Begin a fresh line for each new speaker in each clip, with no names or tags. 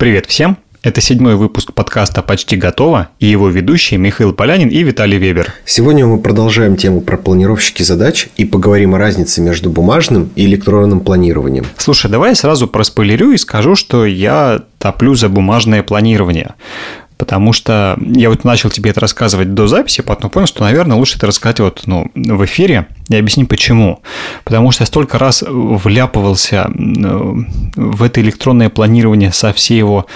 Привет всем! Это седьмой выпуск подкаста «Почти готово» и его ведущие Михаил Полянин и Виталий Вебер.
Сегодня мы продолжаем тему про планировщики задач и поговорим о разнице между бумажным и электронным планированием.
Слушай, давай я сразу проспойлерю и скажу, что я топлю за бумажное планирование потому что я вот начал тебе это рассказывать до записи, потом понял, что, наверное, лучше это рассказать вот, ну, в эфире и объяснить почему. Потому что я столько раз вляпывался э, в это электронное планирование со всей его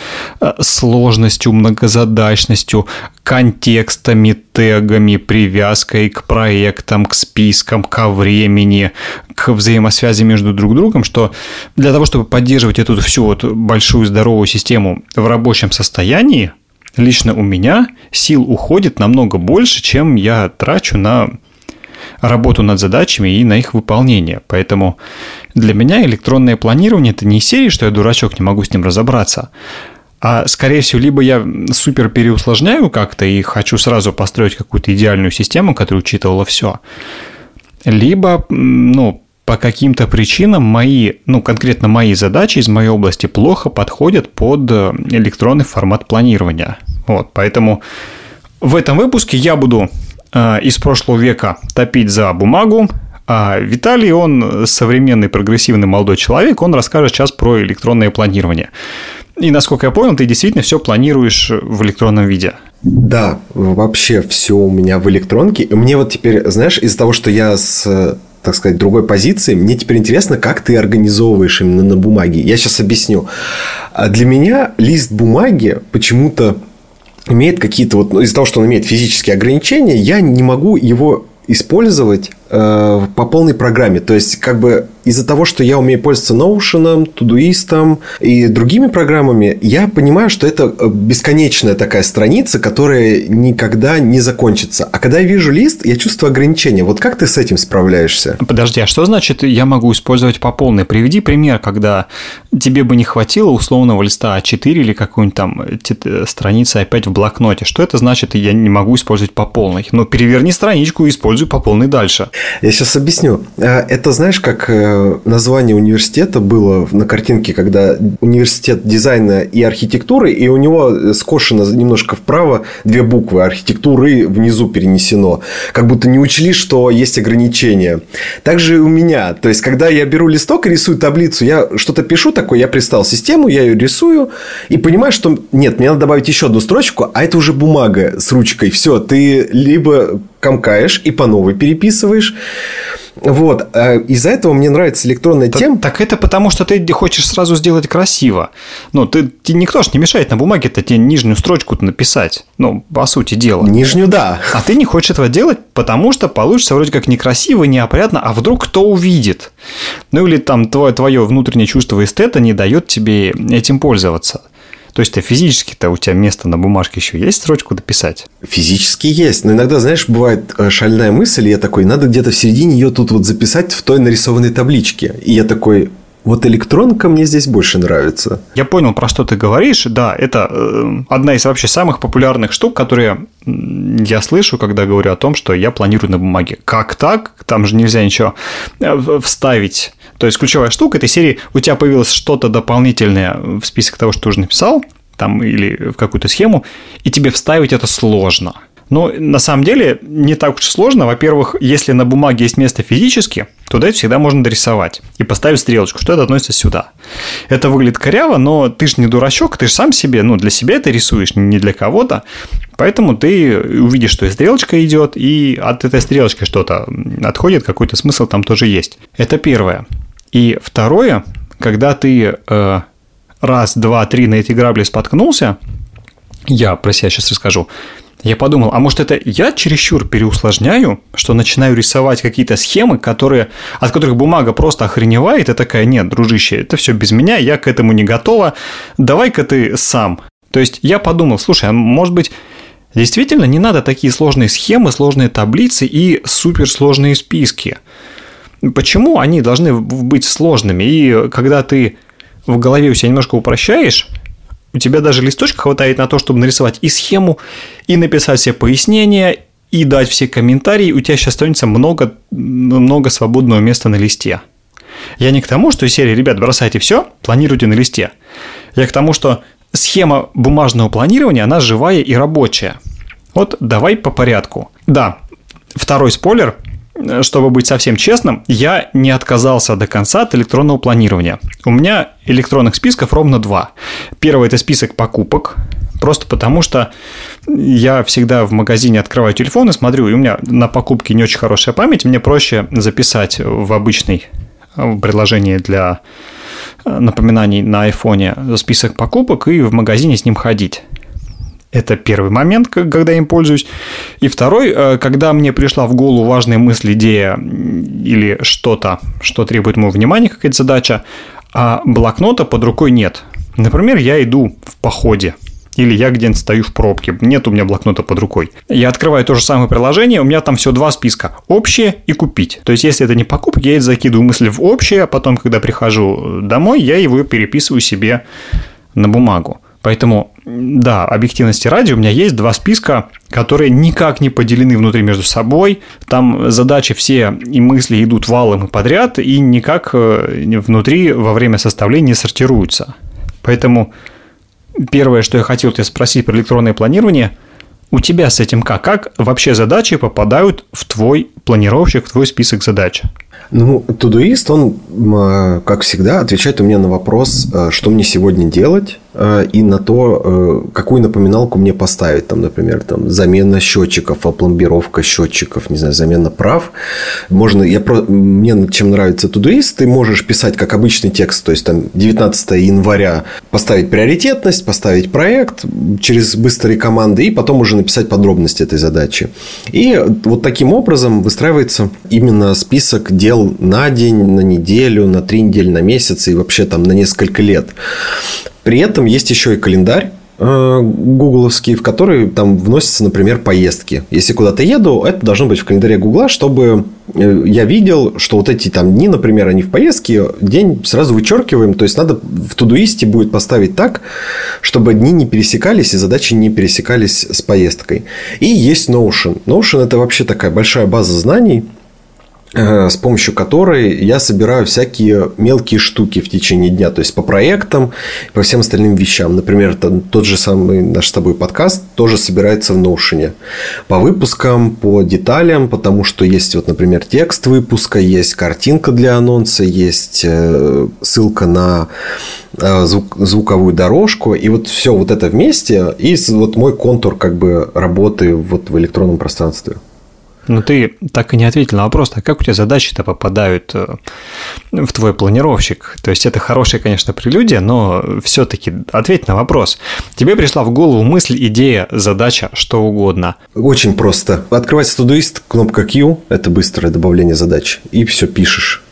э, сложностью, многозадачностью, контекстами, тегами, привязкой к проектам, к спискам, ко времени, к взаимосвязи между друг другом, что для того, чтобы поддерживать эту всю вот большую здоровую систему в рабочем состоянии, лично у меня сил уходит намного больше, чем я трачу на работу над задачами и на их выполнение. Поэтому для меня электронное планирование это не серии, что я дурачок, не могу с ним разобраться. А скорее всего, либо я супер переусложняю как-то и хочу сразу построить какую-то идеальную систему, которая учитывала все. Либо, ну, по каким-то причинам мои, ну, конкретно мои задачи из моей области плохо подходят под э, электронный формат планирования. Вот, поэтому в этом выпуске я буду э, из прошлого века топить за бумагу, а Виталий, он современный прогрессивный молодой человек, он расскажет сейчас про электронное планирование. И, насколько я понял, ты действительно все планируешь в электронном виде.
Да, вообще все у меня в электронке. Мне вот теперь, знаешь, из-за того, что я с так сказать, другой позиции. Мне теперь интересно, как ты организовываешь именно на бумаге. Я сейчас объясню. А для меня лист бумаги почему-то имеет какие-то вот ну, из-за того, что он имеет физические ограничения, я не могу его использовать э, по полной программе. То есть, как бы из-за того, что я умею пользоваться Notion, Todoist и другими программами, я понимаю, что это э, бесконечная такая страница, которая никогда не закончится. А когда я вижу лист, я чувствую ограничения. Вот как ты с этим справляешься?
Подожди, а что значит я могу использовать по полной? Приведи пример, когда тебе бы не хватило условного листа А4 или какой-нибудь там э, страницы опять в блокноте. Что это значит, я не могу использовать по полной? Ну, переверни страничку и используй по полной дальше.
Я сейчас объясню. Э, это знаешь, как название университета было на картинке, когда университет дизайна и архитектуры, и у него скошено немножко вправо две буквы архитектуры внизу перенесено. Как будто не учли, что есть ограничения. Также и у меня. То есть, когда я беру листок и рисую таблицу, я что-то пишу такое, я представил систему, я ее рисую и понимаю, что нет, мне надо добавить еще одну строчку, а это уже бумага с ручкой. Все, ты либо комкаешь и по новой переписываешь, вот. А из-за этого мне нравится электронная
так,
тема.
Так это потому, что ты хочешь сразу сделать красиво. Ну, ты, тебе никто ж не мешает на бумаге-то тебе нижнюю строчку написать. Ну, по сути дела.
Нижнюю, да.
А ты не хочешь этого делать, потому что получится вроде как некрасиво, неопрятно, а вдруг кто увидит? Ну, или там твое, твое внутреннее чувство эстета не дает тебе этим пользоваться. То есть, а физически-то у тебя место на бумажке еще есть строчку дописать?
Физически есть. Но иногда, знаешь, бывает э, шальная мысль, и я такой, надо где-то в середине ее тут вот записать в той нарисованной табличке. И я такой, вот электронка мне здесь больше нравится.
Я понял, про что ты говоришь. Да, это э, одна из вообще самых популярных штук, которые я слышу, когда говорю о том, что я планирую на бумаге. Как так? Там же нельзя ничего э, вставить то есть ключевая штука этой серии, у тебя появилось что-то дополнительное в список того, что ты уже написал, там или в какую-то схему, и тебе вставить это сложно. Но на самом деле не так уж сложно. Во-первых, если на бумаге есть место физически, то это всегда можно дорисовать и поставить стрелочку, что это относится сюда. Это выглядит коряво, но ты же не дурачок, ты же сам себе, ну, для себя это рисуешь, не для кого-то. Поэтому ты увидишь, что и стрелочка идет, и от этой стрелочки что-то отходит, какой-то смысл там тоже есть. Это первое. И второе, когда ты э, раз, два, три на эти грабли споткнулся, я про себя сейчас расскажу, я подумал, а может это я чересчур переусложняю, что начинаю рисовать какие-то схемы, которые, от которых бумага просто охреневает, и такая, нет, дружище, это все без меня, я к этому не готова, давай-ка ты сам. То есть я подумал, слушай, а может быть действительно не надо такие сложные схемы, сложные таблицы и суперсложные списки – Почему они должны быть сложными? И когда ты в голове у себя немножко упрощаешь, у тебя даже листочка хватает на то, чтобы нарисовать и схему, и написать все пояснения, и дать все комментарии, у тебя сейчас останется много, много свободного места на листе. Я не к тому, что из серии, ребят, бросайте все, планируйте на листе. Я к тому, что схема бумажного планирования, она живая и рабочая. Вот давай по порядку. Да, второй спойлер, чтобы быть совсем честным, я не отказался до конца от электронного планирования. У меня электронных списков ровно два. Первый – это список покупок, просто потому что я всегда в магазине открываю телефон и смотрю, и у меня на покупки не очень хорошая память, мне проще записать в обычный в приложении для напоминаний на айфоне список покупок и в магазине с ним ходить. Это первый момент, когда я им пользуюсь. И второй, э, когда мне пришла в голову важная мысль, идея или что-то, что требует моего внимания, какая-то задача, а блокнота под рукой нет. Например, я иду в походе, или я где-нибудь стою в пробке, нет у меня блокнота под рукой. Я открываю то же самое приложение, у меня там все два списка. Общее и купить. То есть, если это не покупки, я закидываю мысли в общее, а потом, когда прихожу домой, я его переписываю себе на бумагу. Поэтому, да, объективности ради у меня есть два списка, которые никак не поделены внутри между собой. Там задачи все и мысли идут валом и подряд, и никак э, внутри во время составления не сортируются. Поэтому первое, что я хотел тебя спросить про электронное планирование, у тебя с этим как? Как вообще задачи попадают в твой планировщик, в твой список задач?
Ну, Todoist, он, э, как всегда, отвечает у меня на вопрос, э, что мне сегодня делать, э, и на то, какую напоминалку мне поставить. Там, например, там, замена счетчиков, опломбировка счетчиков, не знаю, замена прав. Можно, я мне чем нравится Todoist, ты можешь писать как обычный текст, то есть там 19 января поставить приоритетность, поставить проект через быстрые команды и потом уже написать подробности этой задачи. И вот таким образом выстраивается именно список дел дел на день, на неделю, на три недели, на месяц и вообще там на несколько лет. При этом есть еще и календарь э, гугловский, в который там вносятся, например, поездки. Если куда-то еду, это должно быть в календаре Гугла, чтобы э, я видел, что вот эти там дни, например, они в поездке, день сразу вычеркиваем. То есть, надо в Тудуисте будет поставить так, чтобы дни не пересекались и задачи не пересекались с поездкой. И есть Notion. Notion – это вообще такая большая база знаний, с помощью которой я собираю всякие мелкие штуки в течение дня, то есть по проектам, по всем остальным вещам. Например, тот же самый наш с тобой подкаст тоже собирается в Notion. По выпускам, по деталям, потому что есть, вот, например, текст выпуска, есть картинка для анонса, есть э, ссылка на э, звук, звуковую дорожку, и вот все вот это вместе, и вот мой контур как бы работы вот в электронном пространстве.
Ну, ты так и не ответил на вопрос, а как у тебя задачи-то попадают э, в твой планировщик? То есть, это хорошая, конечно, прелюдия, но все-таки ответь на вопрос. Тебе пришла в голову мысль, идея, задача, что угодно.
Очень просто. Открывается Todoist, кнопка Q – это быстрое добавление задач, и все пишешь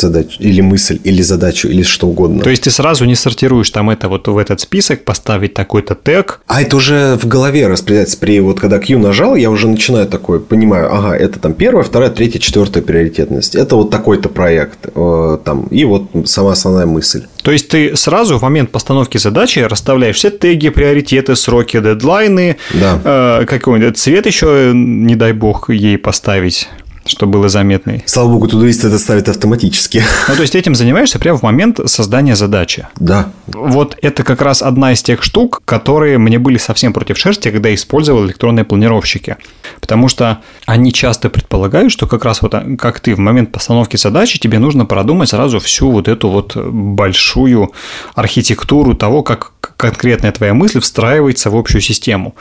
задачу, или мысль, или задачу, или что угодно.
То есть ты сразу не сортируешь там это вот в этот список, поставить такой-то тег.
А это уже в голове распределяется. При вот когда Q нажал, я уже начинаю такое, понимаю, ага, это там первая, вторая, третья, четвертая приоритетность. Это вот такой-то проект. Э, там, и вот сама основная мысль.
То есть ты сразу в момент постановки задачи расставляешь все теги, приоритеты, сроки, дедлайны,
да.
э, какой-нибудь цвет еще, не дай бог, ей поставить что было заметной.
Слава богу, тудоист это ставит автоматически.
Ну, то есть этим занимаешься прямо в момент создания задачи.
Да.
Вот это как раз одна из тех штук, которые мне были совсем против шерсти, когда использовал электронные планировщики. Потому что они часто предполагают, что как раз вот как ты в момент постановки задачи тебе нужно продумать сразу всю вот эту вот большую архитектуру того, как конкретная твоя мысль встраивается в общую систему.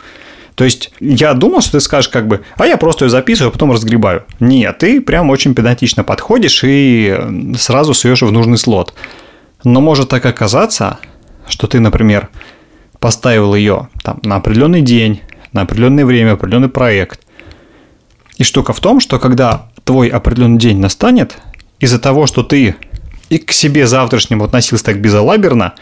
То есть я думал, что ты скажешь как бы, а я просто ее записываю, а потом разгребаю. Нет, ты прям очень педантично подходишь и сразу суешь в нужный слот. Но может так оказаться, что ты, например, поставил ее там, на определенный день, на определенное время, определенный проект. И штука в том, что когда твой определенный день настанет, из-за того, что ты и к себе завтрашнему относился так безалаберно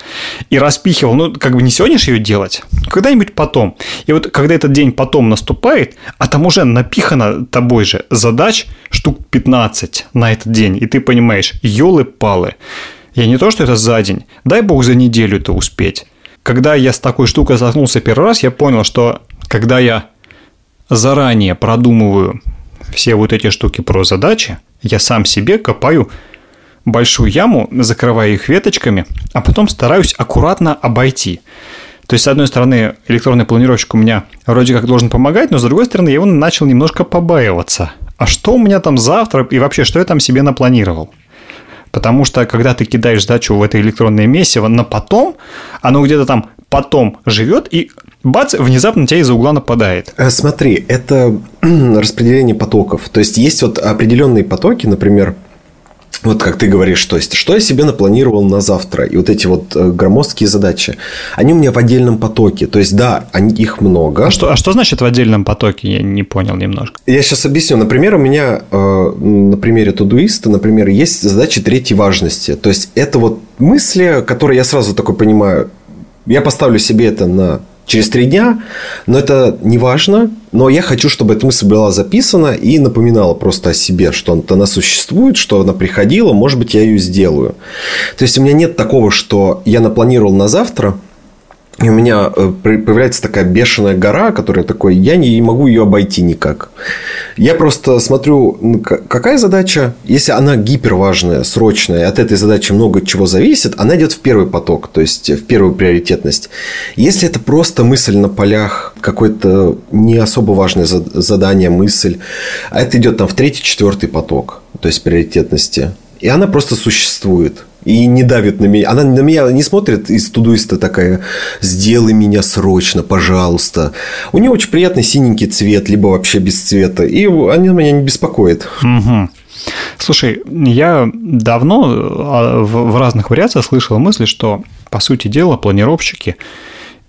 и распихивал, ну, как бы не сегодня же ее делать, когда-нибудь потом. И вот когда этот день потом наступает, а там уже напихано тобой же задач штук 15 на этот день, и ты понимаешь, елы-палы, я не то, что это за день, дай бог за неделю это успеть. Когда я с такой штукой столкнулся первый раз, я понял, что когда я заранее продумываю все вот эти штуки про задачи, я сам себе копаю большую яму, закрываю их веточками, а потом стараюсь аккуратно обойти. То есть, с одной стороны, электронный планировщик у меня вроде как должен помогать, но с другой стороны, я его начал немножко побаиваться. А что у меня там завтра и вообще, что я там себе напланировал? Потому что, когда ты кидаешь задачу в это электронное месиво на потом, оно где-то там потом живет, и бац, внезапно тебя из-за угла нападает.
Э, смотри, это распределение потоков. То есть, есть вот определенные потоки, например, вот как ты говоришь, то есть, что я себе напланировал на завтра, и вот эти вот э, громоздкие задачи, они у меня в отдельном потоке. То есть, да, они, их много.
А что, а что значит в отдельном потоке? Я не понял немножко.
Я сейчас объясню. Например, у меня э, на примере Тудуиста, например, есть задачи третьей важности. То есть, это вот мысли, которые я сразу такой понимаю, я поставлю себе это на через три дня, но это не важно. Но я хочу, чтобы эта мысль была записана и напоминала просто о себе, что она существует, что она приходила, может быть, я ее сделаю. То есть у меня нет такого, что я напланировал на завтра, и у меня э, появляется такая бешеная гора, которая такой, я не могу ее обойти никак. Я просто смотрю, какая задача, если она гиперважная, срочная, от этой задачи много чего зависит, она идет в первый поток, то есть в первую приоритетность. Если это просто мысль на полях, какое-то не особо важное задание, мысль, а это идет там в третий, четвертый поток, то есть приоритетности. И она просто существует и не давит на меня. Она на меня не смотрит из тудуиста такая, сделай меня срочно, пожалуйста. У нее очень приятный синенький цвет, либо вообще без цвета. И они меня не беспокоят.
Угу. Слушай, я давно а, в разных вариациях слышал мысли, что, по сути дела, планировщики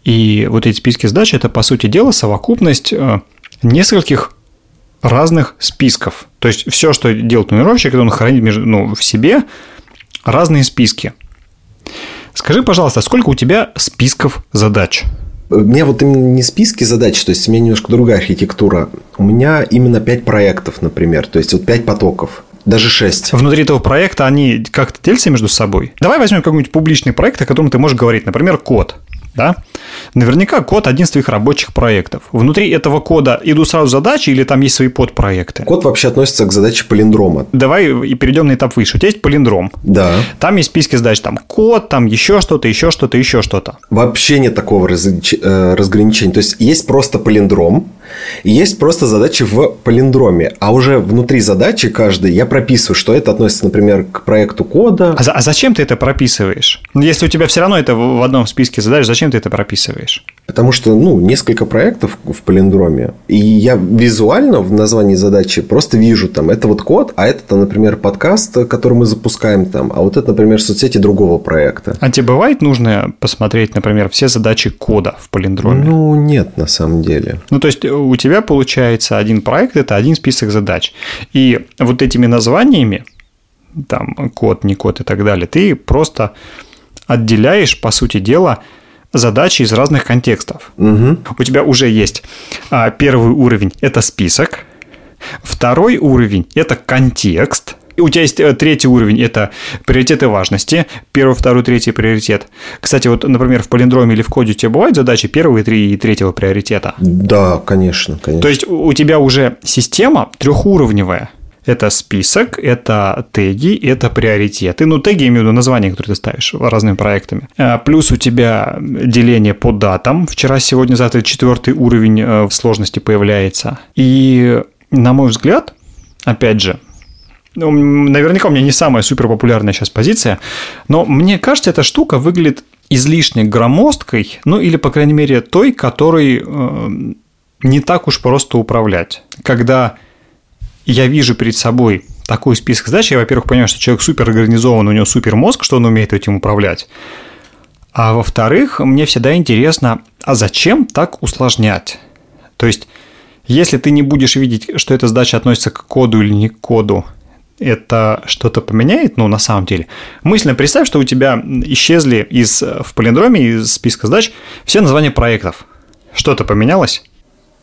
и вот эти списки задач – это, по сути дела, совокупность э, нескольких разных списков. То есть, все, что делает планировщик, он хранит ну, в себе разные списки. Скажи, пожалуйста, сколько у тебя списков задач?
У меня вот именно не списки задач, то есть у меня немножко другая архитектура. У меня именно 5 проектов, например, то есть вот 5 потоков. Даже 6.
Внутри этого проекта они как-то делятся между собой? Давай возьмем какой-нибудь публичный проект, о котором ты можешь говорить, например, код да? Наверняка код один из твоих рабочих проектов. Внутри этого кода идут сразу задачи или там есть свои подпроекты?
Код вообще относится к задаче полиндрома.
Давай и перейдем на этап выше. У тебя есть полиндром.
Да.
Там есть списки задач, там код, там еще что-то, еще что-то, еще что-то.
Вообще нет такого э, разграничения. То есть есть просто полиндром, есть просто задачи в полиндроме, а уже внутри задачи каждой я прописываю, что это относится, например, к проекту кода.
А, а зачем ты это прописываешь? Ну, если у тебя все равно это в одном списке задач, зачем ты это прописываешь?
Потому что, ну, несколько проектов в полиндроме, и я визуально в названии задачи просто вижу там, это вот код, а это, например, подкаст, который мы запускаем там, а вот это, например, соцсети другого проекта.
А тебе бывает нужно посмотреть, например, все задачи кода в полиндроме?
Ну, нет, на самом деле.
Ну, то есть у тебя получается один проект, это один список задач. И вот этими названиями, там, код, не код и так далее, ты просто отделяешь, по сути дела, задачи из разных контекстов.
Угу.
У тебя уже есть а, первый уровень – это список, второй уровень – это контекст – у тебя есть э, третий уровень, это приоритеты важности. Первый, второй, третий приоритет. Кстати, вот, например, в полиндроме или в коде у тебя бывают задачи первого и третьего приоритета?
Да, конечно, конечно.
То есть у тебя уже система трехуровневая. Это список, это теги, это приоритеты. Ну, теги, я имею в виду названия, которые ты ставишь разными проектами. Э, плюс у тебя деление по датам. Вчера, сегодня, завтра четвертый уровень э, сложности появляется. И, на мой взгляд, опять же, ну, наверняка у меня не самая супер популярная сейчас позиция, но мне кажется, эта штука выглядит излишне громоздкой, ну или, по крайней мере, той, которой э, не так уж просто управлять. Когда я вижу перед собой такой список задач, я, во-первых, понимаю, что человек супер организован, у него супер мозг, что он умеет этим управлять. А во-вторых, мне всегда интересно, а зачем так усложнять? То есть, если ты не будешь видеть, что эта задача относится к коду или не к коду, это что-то поменяет, ну, на самом деле. Мысленно представь, что у тебя исчезли из, в полиндроме из списка задач все названия проектов. Что-то поменялось?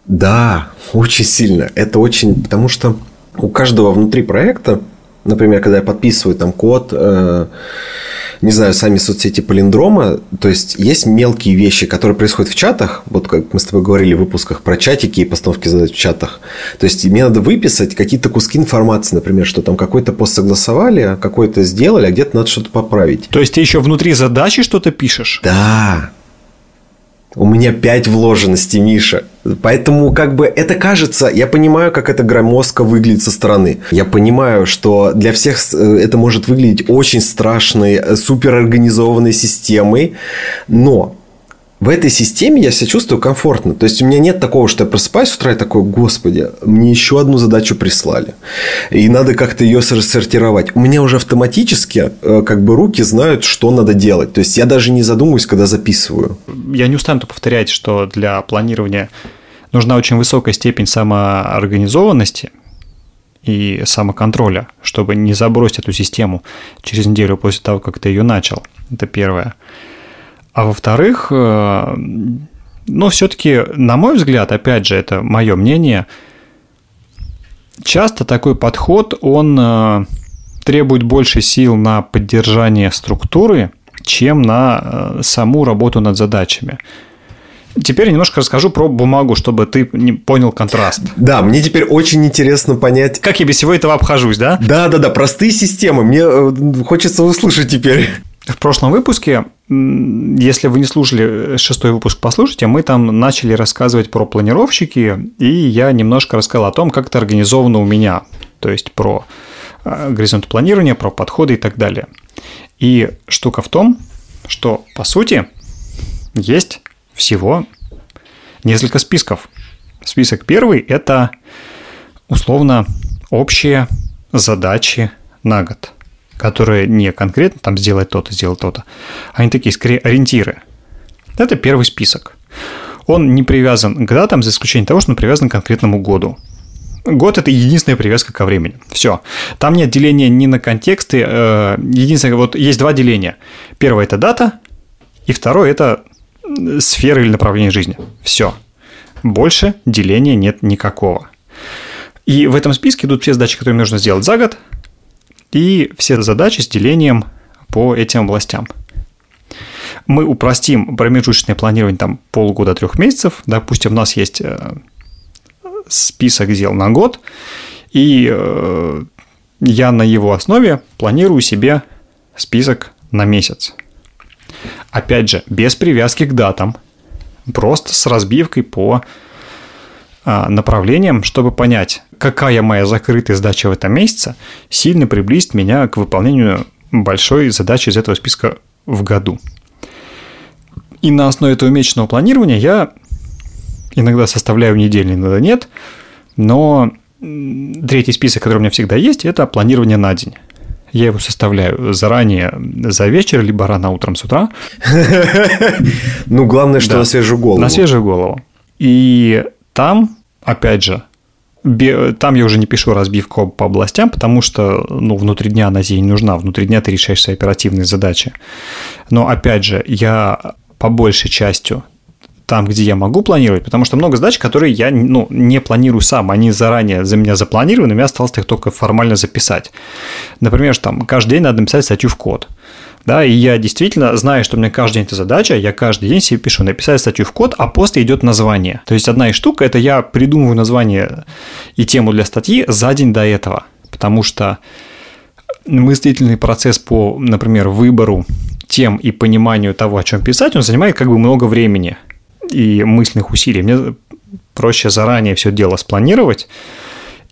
Да, очень сильно. Это очень... Потому что у каждого внутри проекта, например, когда я подписываю там код, э, не знаю, сами соцсети полиндрома, то есть есть мелкие вещи, которые происходят в чатах, вот как мы с тобой говорили в выпусках про чатики и постановки задач в чатах. То есть мне надо выписать какие-то куски информации, например, что там какой-то пост согласовали, какой-то сделали, а где-то надо что-то поправить.
То есть ты еще внутри задачи что-то пишешь?
Да. У меня 5 вложенностей, Миша. Поэтому как бы это кажется, я понимаю, как это громоздко выглядит со стороны. Я понимаю, что для всех э, это может выглядеть очень страшной, э, суперорганизованной системой, но в этой системе я себя чувствую комфортно. То есть у меня нет такого, что я просыпаюсь с утра и такой, господи, мне еще одну задачу прислали. И надо как-то ее рассортировать. У меня уже автоматически э, как бы руки знают, что надо делать. То есть я даже не задумываюсь, когда записываю.
Я не устану повторять, что для планирования нужна очень высокая степень самоорганизованности и самоконтроля, чтобы не забросить эту систему через неделю после того, как ты ее начал. Это первое. А во-вторых, э, ну, все-таки, на мой взгляд, опять же, это мое мнение, часто такой подход, он э, требует больше сил на поддержание структуры, чем на э, саму работу над задачами. Теперь немножко расскажу про бумагу, чтобы ты понял контраст.
Да, мне теперь очень интересно понять...
Как я без всего этого обхожусь, да?
Да, да, да, простые системы. Мне хочется услышать теперь.
В прошлом выпуске, если вы не слушали шестой выпуск, послушайте, мы там начали рассказывать про планировщики, и я немножко рассказал о том, как это организовано у меня, то есть про э, горизонт планирования, про подходы и так далее. И штука в том, что, по сути, есть всего несколько списков. Список первый – это условно общие задачи на год – которые не конкретно там сделать то-то, сделать то-то, они такие скорее ориентиры. Это первый список. Он не привязан к датам, за исключением того, что он привязан к конкретному году. Год – это единственная привязка ко времени. Все. Там нет деления ни на контексты. Э, единственное, вот есть два деления. Первое – это дата, и второе – это сфера или направление жизни. Все. Больше деления нет никакого. И в этом списке идут все задачи, которые нужно сделать за год, и все задачи с делением по этим областям. Мы упростим промежуточное планирование там полгода, трех месяцев. Допустим, у нас есть э, список дел на год, и э, я на его основе планирую себе список на месяц. Опять же, без привязки к датам, просто с разбивкой по а, направлениям, чтобы понять, какая моя закрытая задача в этом месяце, сильно приблизит меня к выполнению большой задачи из этого списка в году. И на основе этого месячного планирования я иногда составляю недельный, иногда нет, но третий список, который у меня всегда есть, это планирование на день. Я его составляю заранее за вечер, либо рано утром с утра.
Ну, главное, что на свежую голову.
На свежую голову. И там, опять же, там я уже не пишу разбивку по областям, потому что ну, внутри дня она тебе не нужна. Внутри дня ты решаешь свои оперативные задачи. Но опять же, я по большей частью там, где я могу планировать, потому что много задач, которые я ну, не планирую сам, они заранее за меня запланированы, мне осталось их только формально записать. Например, там каждый день надо написать статью в код – да, и я действительно знаю, что у меня каждый день эта задача, я каждый день себе пишу, написать статью в код, а после идет название. То есть одна из штук – это я придумываю название и тему для статьи за день до этого, потому что мыслительный процесс по, например, выбору тем и пониманию того, о чем писать, он занимает как бы много времени и мысленных усилий. Мне проще заранее все дело спланировать,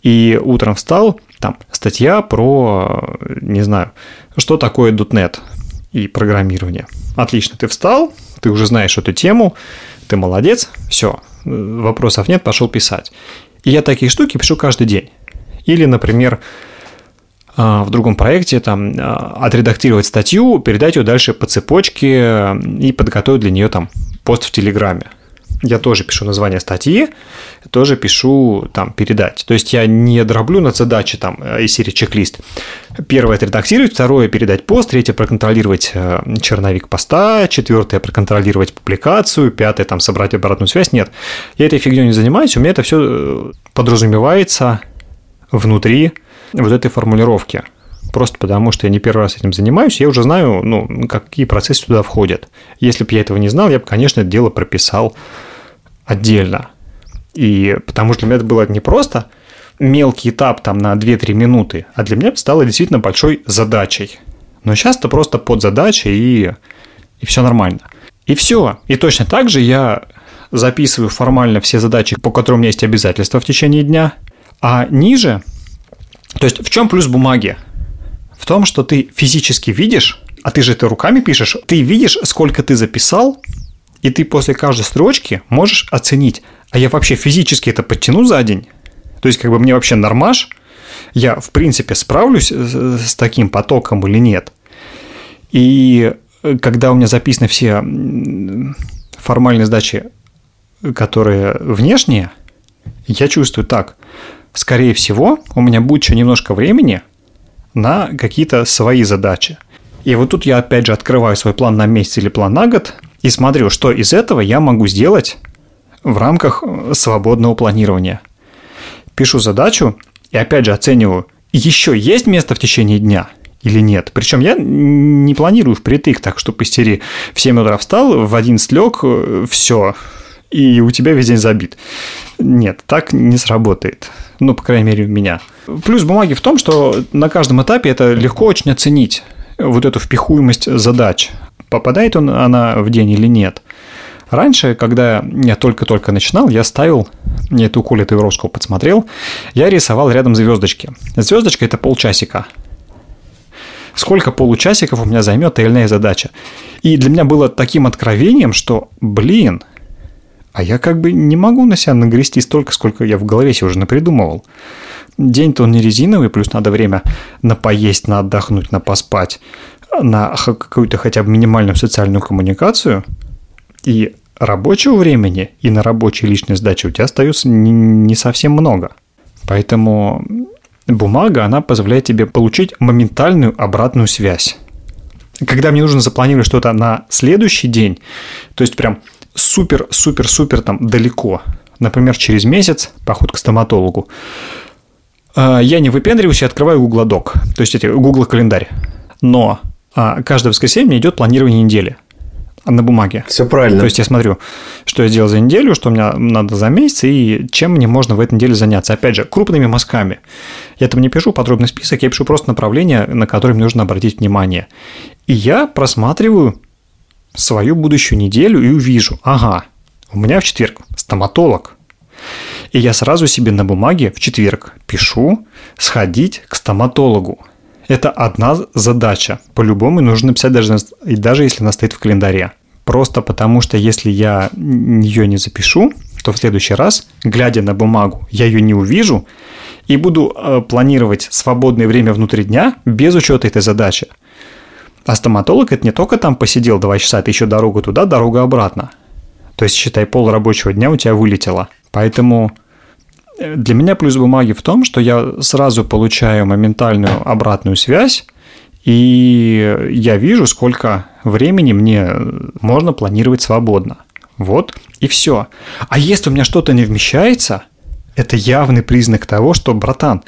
и утром встал, там, статья про, не знаю, что такое .NET, и программирования. Отлично, ты встал, ты уже знаешь эту тему, ты молодец, все, вопросов нет, пошел писать. И я такие штуки пишу каждый день. Или, например, а, в другом проекте там а, отредактировать статью, передать ее дальше по цепочке и подготовить для нее там пост в Телеграме я тоже пишу название статьи, тоже пишу там передать. То есть я не дроблю на задачи там э, из серии чек-лист. Первое – это редактировать, второе – передать пост, третье – проконтролировать э, черновик поста, четвертое – проконтролировать публикацию, пятое – там собрать обратную связь. Нет, я этой фигней не занимаюсь, у меня это все э, подразумевается внутри вот этой формулировки – просто потому что я не первый раз этим занимаюсь, я уже знаю, ну, какие процессы туда входят. Если бы я этого не знал, я бы, конечно, это дело прописал отдельно. И потому что для меня это было не просто мелкий этап там на 2-3 минуты, а для меня это стало действительно большой задачей. Но сейчас это просто подзадача и, и все нормально. И все. И точно так же я записываю формально все задачи, по которым у меня есть обязательства в течение дня. А ниже, то есть в чем плюс бумаги? В том, что ты физически видишь, а ты же это руками пишешь, ты видишь, сколько ты записал, и ты после каждой строчки можешь оценить, а я вообще физически это подтяну за день? То есть, как бы мне вообще нормаш, я, в принципе, справлюсь с таким потоком или нет. И э, когда у меня записаны все формальные сдачи, которые внешние, я чувствую так. Скорее всего, у меня будет еще немножко времени на какие-то свои задачи. И вот тут я опять же открываю свой план на месяц или план на год и смотрю, что из этого я могу сделать в рамках э, свободного планирования. Пишу задачу и опять же оцениваю, еще есть место в течение дня или нет. Причем я не планирую впритык, так что постери в 7 утра встал, в 11 лег, все, и у тебя весь день забит. Нет, так не сработает. Ну, по крайней мере, у меня. Плюс бумаги в том, что на каждом этапе это легко очень оценить вот эту впихуемость задач. Попадает он, она в день или нет. Раньше, когда я только-только начинал, я ставил, я эту Колю Тайвровского подсмотрел, я рисовал рядом звездочки. Звездочка – это полчасика. Сколько получасиков у меня займет та или иная задача. И для меня было таким откровением, что, блин, а я как бы не могу на себя нагрести столько, сколько я в голове себе уже напридумывал. День-то он не резиновый, плюс надо время на поесть, на отдохнуть, на поспать, на какую-то хотя бы минимальную социальную коммуникацию. И рабочего времени и на рабочей личной сдаче у тебя остается не, совсем много. Поэтому бумага, она позволяет тебе получить моментальную обратную связь. Когда мне нужно запланировать что-то на следующий день, то есть прям супер-супер-супер там далеко, например, через месяц поход к стоматологу, а, я не выпендриваюсь и открываю Google Doc, то есть эти Google календарь. Но каждое воскресенье идет планирование недели на бумаге.
Все правильно.
То есть я смотрю, что я сделал за неделю, что мне надо за месяц и чем мне можно в этой неделе заняться. Опять же, крупными мазками. Я там не пишу подробный список, я пишу просто направление, на которое мне нужно обратить внимание. И я просматриваю свою будущую неделю и увижу, ага, у меня в четверг стоматолог. И я сразу себе на бумаге в четверг пишу сходить к стоматологу. Это одна задача. По-любому нужно написать даже, даже если она стоит в календаре. Просто потому что если я ее не запишу, то в следующий раз, глядя на бумагу, я ее не увижу и буду э, планировать свободное время внутри дня без учета этой задачи. А стоматолог это не только там посидел 2 часа, это еще дорогу туда, дорогу обратно. То есть, считай, пол рабочего дня у тебя вылетело. Поэтому для меня плюс бумаги в том, что я сразу получаю моментальную обратную связь, и я вижу, сколько времени мне можно планировать свободно. Вот и все. А если у меня что-то не вмещается, это явный признак того, что, братан,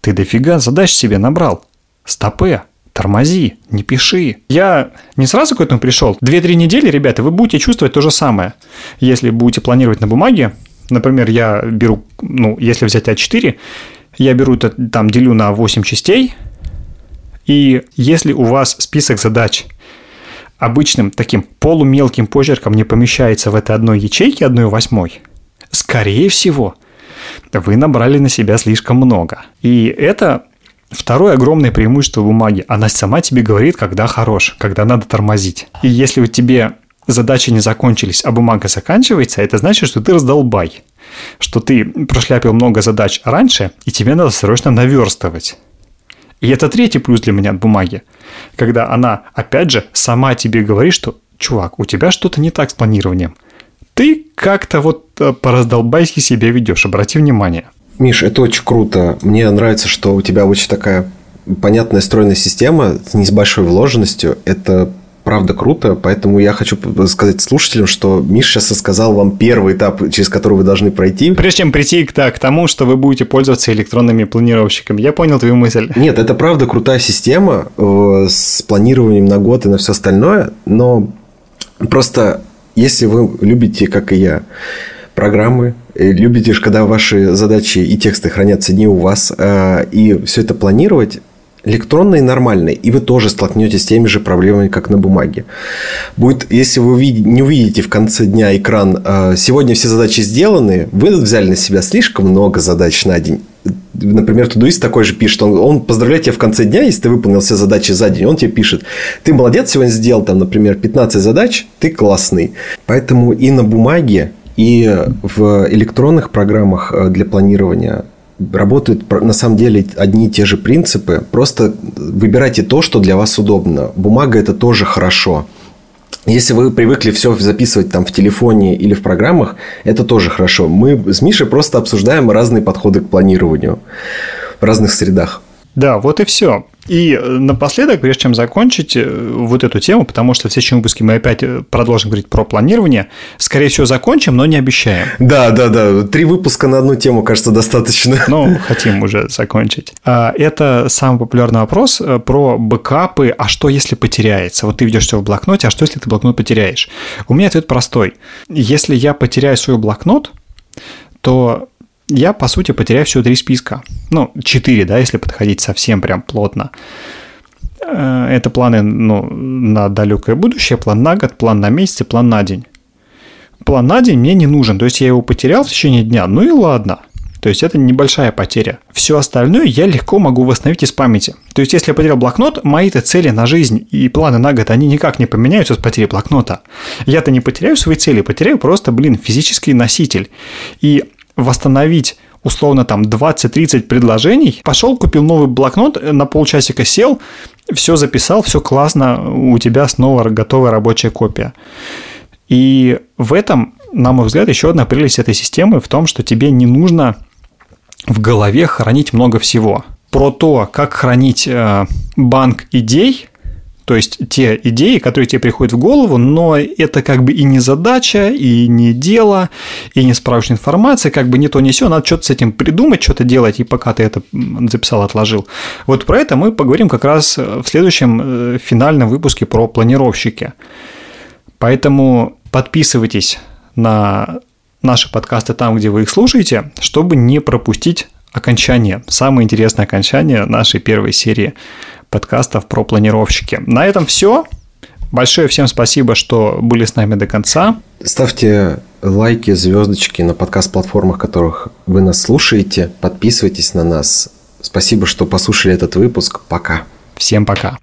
ты дофига задач себе набрал. Стопе тормози, не пиши. Я не сразу к этому пришел. Две-три недели, ребята, вы будете чувствовать то же самое. Если будете планировать на бумаге, например, я беру, ну, если взять А4, я беру это, там, делю на 8 частей, и если у вас список задач обычным таким полумелким почерком не помещается в этой одной ячейке, одной восьмой, скорее всего, вы набрали на себя слишком много. И это Второе огромное преимущество бумаги. Она сама тебе говорит, когда хорош, когда надо тормозить. И если у тебе задачи не закончились, а бумага заканчивается, это значит, что ты раздолбай. Что ты прошляпил много задач раньше, и тебе надо срочно наверстывать. И это третий плюс для меня от бумаги. Когда она, опять же, сама тебе говорит, что чувак, у тебя что-то не так с планированием. Ты как-то вот э, по-раздолбайски себя ведешь, обрати внимание.
Миш, это очень круто. Мне нравится, что у тебя очень такая понятная стройная система с не с большой вложенностью. Это правда круто, поэтому я хочу сказать слушателям, что Миш сейчас рассказал вам первый этап, через который вы должны пройти.
Прежде чем прийти к, да, к тому, что вы будете пользоваться электронными планировщиками. Я понял твою мысль.
Нет, это правда крутая система э, с планированием на год и на все остальное, но просто если вы любите, как и я, программы, любите, когда ваши задачи и тексты хранятся не у вас, а, и все это планировать, электронной и нормальной, и вы тоже столкнетесь с теми же проблемами, как на бумаге. Будет, если вы не увидите в конце дня экран э, «Сегодня все задачи сделаны», вы взяли на себя слишком много задач на день. Например, Тудуист такой же пишет, он, он поздравляет тебя в конце дня, если ты выполнил все задачи за день, он тебе пишет, ты молодец, сегодня сделал там, например, 15 задач, ты классный. Поэтому и на бумаге, и в электронных программах э, для планирования работают на самом деле одни и те же принципы. Просто выбирайте то, что для вас удобно. Бумага это тоже хорошо. Если вы привыкли все записывать там в телефоне или в программах, это тоже хорошо. Мы с Мишей просто обсуждаем разные подходы к планированию в разных средах.
Да, вот и все. И э, напоследок, прежде чем закончить э, вот эту тему, потому что в следующем выпуске мы опять э, продолжим говорить про планирование, скорее всего, закончим, но не обещаем.
Да, да, да. Три выпуска на одну тему, кажется, достаточно.
Ну, хотим уже закончить. А, это самый популярный вопрос про бэкапы. А что, если потеряется? Вот ты ведешь все в блокноте, а что, если ты блокнот потеряешь? У меня ответ простой. Если я потеряю свой блокнот, то я, по сути, потеряю всего три списка. Ну, четыре, да, если подходить совсем прям плотно. Э, это планы ну, на далекое будущее, план на год, план на месяц и план на день. План на день мне не нужен, то есть я его потерял в течение дня, ну и ладно. То есть это небольшая потеря. Все остальное я легко могу восстановить из памяти. То есть если я потерял блокнот, мои-то цели на жизнь и планы на год, они никак не поменяются с потерей блокнота. Я-то не потеряю свои цели, потеряю просто, блин, физический носитель. И восстановить условно там 20-30 предложений, пошел, купил новый блокнот, на полчасика сел, все записал, все классно, у тебя снова готовая рабочая копия. И в этом, на мой взгляд, еще одна прелесть этой системы в том, что тебе не нужно в голове хранить много всего. Про то, как хранить э, банк идей, то есть те идеи, которые тебе приходят в голову, но это как бы и не задача, и не дело, и не справочная информация, как бы не то, не все, надо что-то с этим придумать, что-то делать, и пока ты это записал, отложил. Вот про это мы поговорим как раз в следующем э, финальном выпуске про планировщики. Поэтому подписывайтесь на наши подкасты там, где вы их слушаете, чтобы не пропустить окончание, самое интересное окончание нашей первой серии подкастов про планировщики. На этом все. Большое всем спасибо, что были с нами до конца.
Ставьте лайки, звездочки на подкаст-платформах, которых вы нас слушаете. Подписывайтесь на нас. Спасибо, что послушали этот выпуск. Пока.
Всем пока.